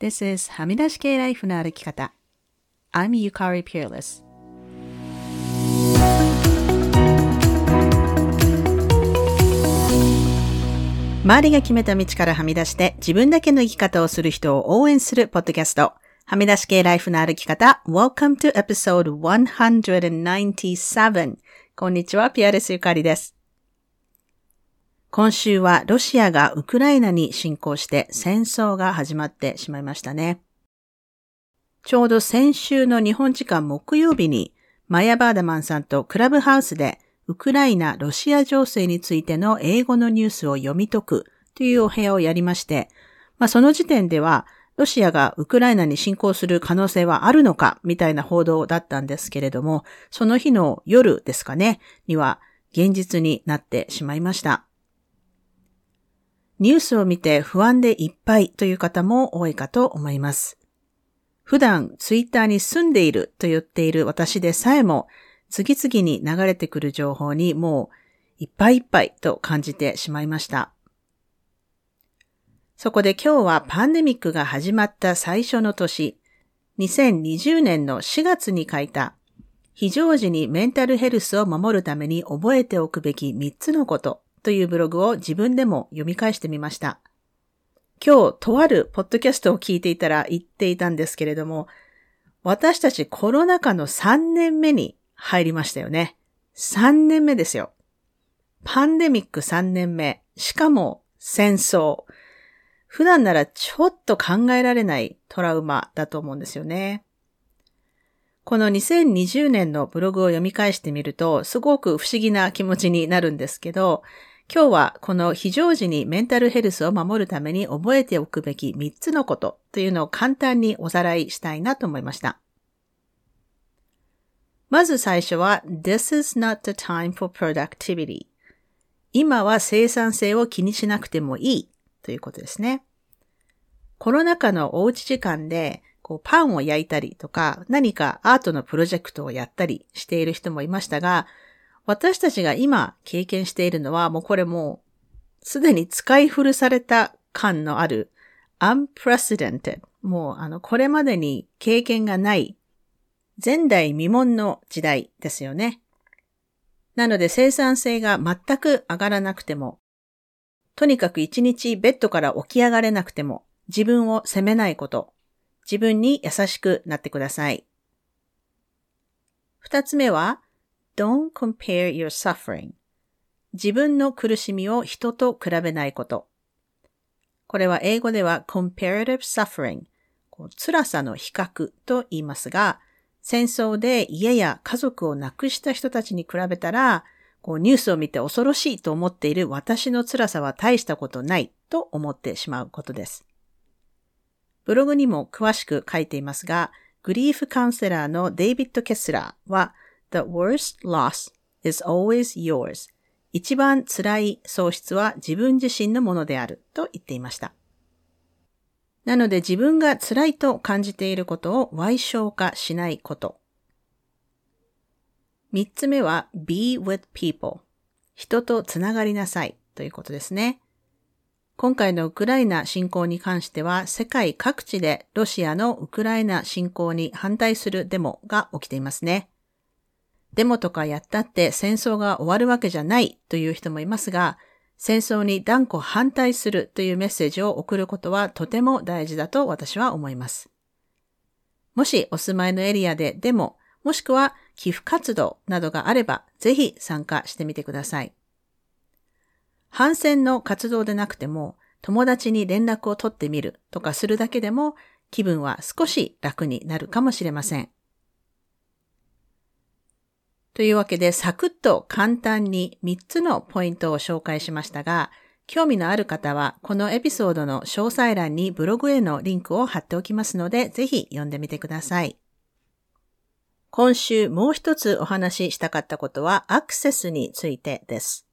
This is はみ出し系ライフの歩き方。I'm Yukari Peerless. 周りが決めた道からはみ出して自分だけの生き方をする人を応援するポッドキャスト。はみ出し系ライフの歩き方。Welcome to episode 197. こんにちは、ピアレスゆかりです。今週はロシアがウクライナに侵攻して戦争が始まってしまいましたね。ちょうど先週の日本時間木曜日にマヤ・バーダマンさんとクラブハウスでウクライナ・ロシア情勢についての英語のニュースを読み解くというお部屋をやりまして、まあその時点ではロシアがウクライナに侵攻する可能性はあるのかみたいな報道だったんですけれども、その日の夜ですかね、には現実になってしまいました。ニュースを見て不安でいっぱいという方も多いかと思います。普段ツイッターに住んでいると言っている私でさえも次々に流れてくる情報にもういっぱいいっぱいと感じてしまいました。そこで今日はパンデミックが始まった最初の年、2020年の4月に書いた非常時にメンタルヘルスを守るために覚えておくべき3つのことというブログを自分でも読み返してみました。今日、とあるポッドキャストを聞いていたら言っていたんですけれども、私たちコロナ禍の3年目に入りましたよね。3年目ですよ。パンデミック3年目。しかも戦争。普段ならちょっと考えられないトラウマだと思うんですよね。この2020年のブログを読み返してみると、すごく不思議な気持ちになるんですけど、今日はこの非常時にメンタルヘルスを守るために覚えておくべき3つのことというのを簡単におさらいしたいなと思いました。まず最初は This is not the time for productivity 今は生産性を気にしなくてもいいということですね。コロナ禍のおうち時間でこうパンを焼いたりとか何かアートのプロジェクトをやったりしている人もいましたが、私たちが今経験しているのはもうこれもうすでに使い古された感のある unprecedented もうあのこれまでに経験がない前代未聞の時代ですよね。なので生産性が全く上がらなくてもとにかく一日ベッドから起き上がれなくても自分を責めないこと、自分に優しくなってください。二つ目は Don't compare your suffering. 自分の苦しみを人と比べないこと。これは英語では comparative suffering。辛さの比較と言いますが、戦争で家や家族を亡くした人たちに比べたら、こうニュースを見て恐ろしいと思っている私の辛さは大したことないと思ってしまうことです。ブログにも詳しく書いていますが、グリーフカウンセラーのデイビッド・ケスラーは The worst loss is always yours. 一番辛い喪失は自分自身のものであると言っていました。なので自分が辛いと感じていることを歪償化しないこと。三つ目は be with people。人とつながりなさいということですね。今回のウクライナ侵攻に関しては世界各地でロシアのウクライナ侵攻に反対するデモが起きていますね。デモとかやったって戦争が終わるわけじゃないという人もいますが、戦争に断固反対するというメッセージを送ることはとても大事だと私は思います。もしお住まいのエリアでデモ、もしくは寄付活動などがあれば、ぜひ参加してみてください。反戦の活動でなくても、友達に連絡を取ってみるとかするだけでも、気分は少し楽になるかもしれません。というわけで、サクッと簡単に3つのポイントを紹介しましたが、興味のある方は、このエピソードの詳細欄にブログへのリンクを貼っておきますので、ぜひ読んでみてください。今週もう一つお話ししたかったことは、アクセスについてです。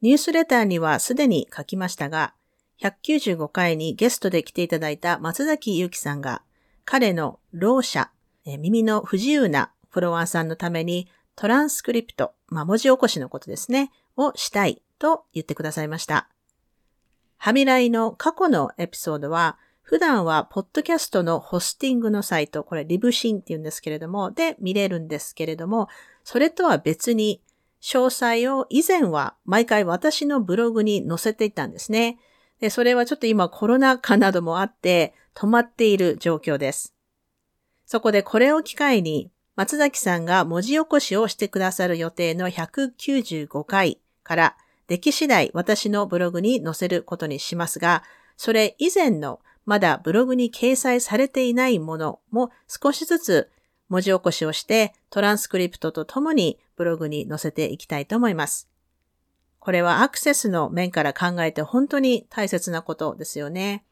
ニュースレターにはすでに書きましたが、195回にゲストで来ていただいた松崎祐樹さんが、彼のろう者、耳の不自由なフォロワーさんのためにトランスクリプト、まあ、文字起こしのことですね、をしたいと言ってくださいました。はみらいの過去のエピソードは、普段は、ポッドキャストのホスティングのサイト、これリブシンって言うんですけれども、で見れるんですけれども、それとは別に、詳細を以前は毎回私のブログに載せていたんですね。で、それはちょっと今コロナ禍などもあって止まっている状況です。そこでこれを機会に松崎さんが文字起こしをしてくださる予定の195回からでき次第私のブログに載せることにしますが、それ以前のまだブログに掲載されていないものも少しずつ文字起こしをしてトランスクリプトとともにブログに載せていきたいと思います。これはアクセスの面から考えて本当に大切なことですよね。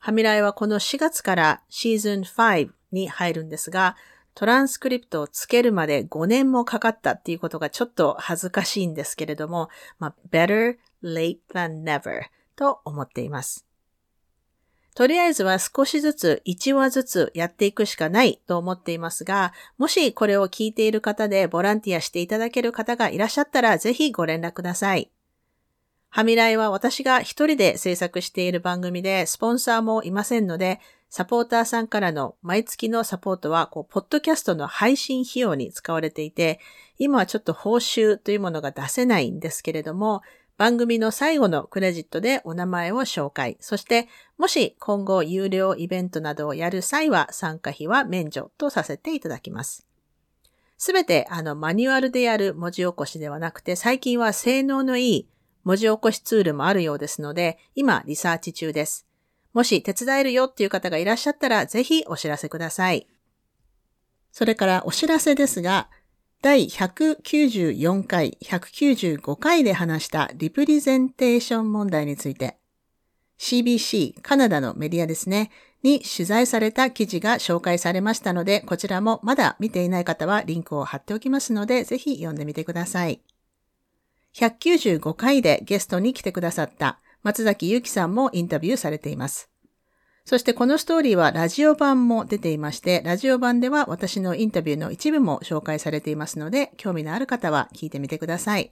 ハミライはこの4月からシーズン5に入るんですが、トランスクリプトをつけるまで5年もかかったっていうことがちょっと恥ずかしいんですけれども、まあ、better late than never と思っています。とりあえずは少しずつ1話ずつやっていくしかないと思っていますが、もしこれを聞いている方でボランティアしていただける方がいらっしゃったらぜひご連絡ください。ハミライは私が一人で制作している番組でスポンサーもいませんので、サポーターさんからの毎月のサポートは、こう、ポッドキャストの配信費用に使われていて、今はちょっと報酬というものが出せないんですけれども、番組の最後のクレジットでお名前を紹介。そして、もし今後有料イベントなどをやる際は参加費は免除とさせていただきます。すべてあのマニュアルでやる文字起こしではなくて、最近は性能のいい文字起こしツールもあるようですので、今リサーチ中です。もし手伝えるよっていう方がいらっしゃったら、ぜひお知らせください。それからお知らせですが、第194回、195回で話したリプレゼンテーション問題について、CBC、カナダのメディアですね、に取材された記事が紹介されましたので、こちらもまだ見ていない方はリンクを貼っておきますので、ぜひ読んでみてください。195回でゲストに来てくださった松崎ゆきさんもインタビューされています。そしてこのストーリーはラジオ版も出ていまして、ラジオ版では私のインタビューの一部も紹介されていますので、興味のある方は聞いてみてください。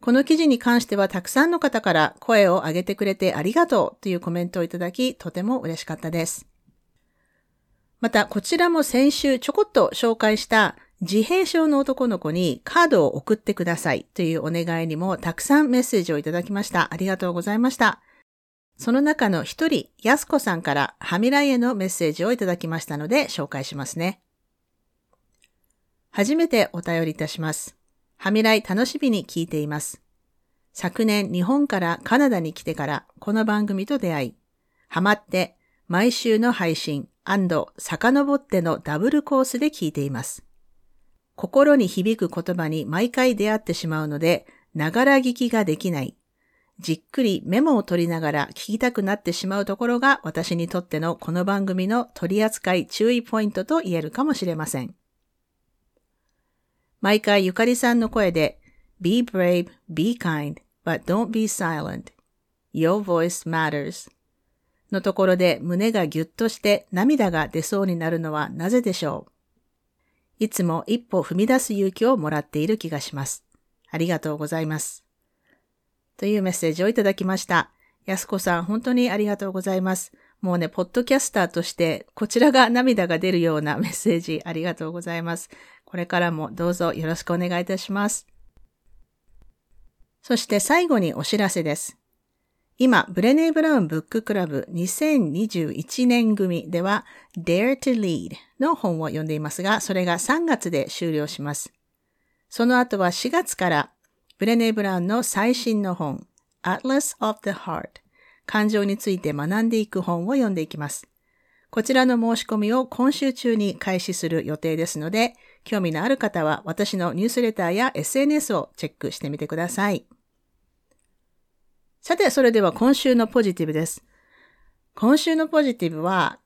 この記事に関してはたくさんの方から声を上げてくれてありがとうというコメントをいただき、とても嬉しかったです。また、こちらも先週ちょこっと紹介した自閉症の男の子にカードを送ってくださいというお願いにもたくさんメッセージをいただきました。ありがとうございました。その中の一人、やすこさんからハミライへのメッセージをいただきましたので紹介しますね。初めてお便りいたします。ハミライ楽しみに聞いています。昨年日本からカナダに来てからこの番組と出会い、ハマって毎週の配信遡ってのダブルコースで聞いています。心に響く言葉に毎回出会ってしまうので、ながら聞きができない。じっくりメモを取りながら聞きたくなってしまうところが私にとってのこの番組の取り扱い注意ポイントと言えるかもしれません。毎回ゆかりさんの声で Be brave, be kind, but don't be silent. Your voice matters. のところで胸がぎゅっとして涙が出そうになるのはなぜでしょう？いつも一歩踏み出す勇気をもらっている気がします。ありがとうございます。というメッセージをいただきました。やすこさん、本当にありがとうございます。もうね、ポッドキャスターとして、こちらが涙が出るようなメッセージありがとうございます。これからもどうぞよろしくお願いいたします。そして最後にお知らせです。今、ブレネー・ブラウンブッククラブ2021年組では Dare to Lead の本を読んでいますが、それが3月で終了します。その後は4月からブレネー・ブラウンの最新の本、Atlas of the Heart 感情について学んでいく本を読んでいきます。こちらの申し込みを今週中に開始する予定ですので、興味のある方は私のニュースレターや SNS をチェックしてみてください。さて、それでは今週のポジティブです。今週のポジティブは、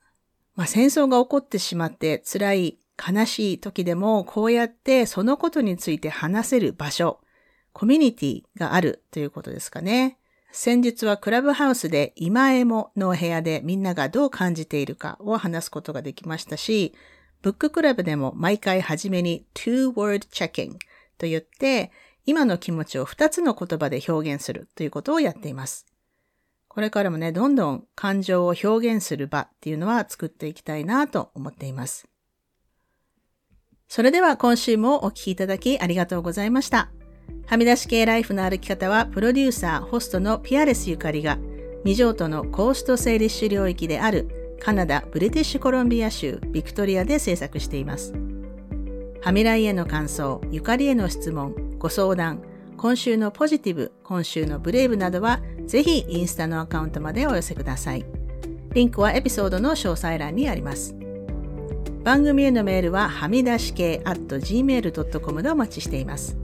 まあ、戦争が起こってしまって辛い、悲しい時でも、こうやってそのことについて話せる場所、コミュニティがあるということですかね。先日はクラブハウスで今エモのお部屋でみんながどう感じているかを話すことができましたし、ブッククラブでも毎回初めに two-word checking と言って、今の気持ちを2つの言葉で表現するということをやっています。これからもね、どんどん感情を表現する場っていうのは作っていきたいなと思っています。それでは今週もお聴きいただきありがとうございました。はみ出し系ライフの歩き方は、プロデューサー、ホストのピアレスゆかりが、未譲渡のコーストセーリッシュ領域であるカナダ・ブリティッシュコロンビア州ビクトリアで制作しています。はみらいへの感想、ゆかりへの質問、ご相談、今週のポジティブ、今週のブレイブなどは、ぜひインスタのアカウントまでお寄せください。リンクはエピソードの詳細欄にあります。番組へのメールははみ出し系 at gmail.com でお待ちしています。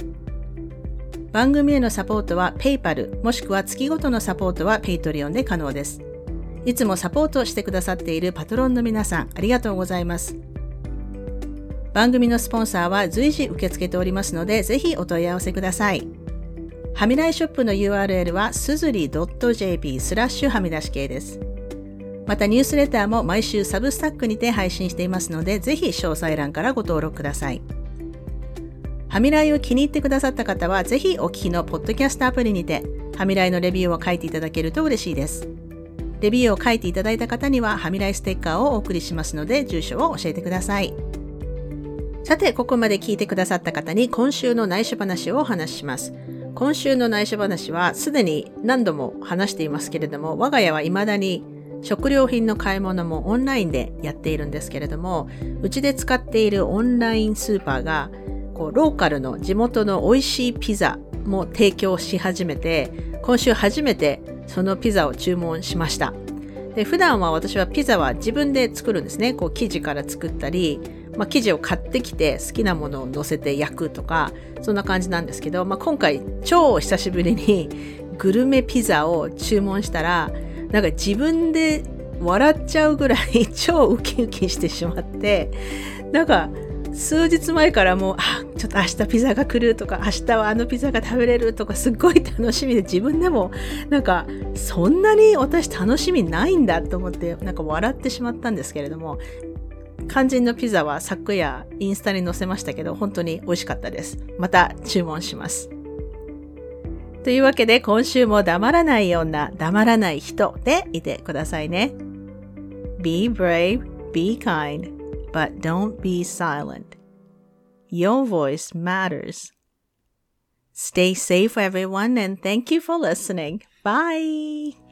番組へのサポートは PayPal もしくは月ごとのサポートは Patreon で可能です。いつもサポートしてくださっているパトロンの皆さんありがとうございます。番組のスポンサーは随時受け付けておりますので、ぜひお問い合わせください。はみらいショップの URL はすずり .jp スラッシュはみ出し系です。またニュースレターも毎週サブスタックにて配信していますので、ぜひ詳細欄からご登録ください。はみらいを気に入ってくださった方は、ぜひお聞きのポッドキャストアプリにて、はみらいのレビューを書いていただけると嬉しいです。レビューを書いていただいた方には、はみらいステッカーをお送りしますので、住所を教えてください。さて、ここまで聞いてくださった方に今週の内緒話をお話しします。今週の内緒話はすでに何度も話していますけれども、我が家は未だに食料品の買い物もオンラインでやっているんですけれども、うちで使っているオンラインスーパーが、こう、ローカルの地元の美味しいピザも提供し始めて、今週初めてそのピザを注文しました。で、普段は私はピザは自分で作るんですね。こう、生地から作ったり、まあ、生地を買ってきて好きなものを乗せて焼くとか、そんな感じなんですけど、まあ、今回超久しぶりに グルメピザを注文したら、なんか自分で笑っちゃうぐらい 超ウキウキしてしまって、なんか数日前からもう、あ、ちょっと明日ピザが来るとか、明日はあのピザが食べれるとか、すっごい楽しみで自分でも、なんか、そんなに私楽しみないんだと思って、なんか笑ってしまったんですけれども、肝心のピザは昨夜インスタに載せましたけど、本当に美味しかったです。また注文します。というわけで今週も黙らない女、黙らない人でいてくださいね。Be brave, be kind, but don't be silent. Your voice matters. Stay safe everyone and thank you for listening. Bye!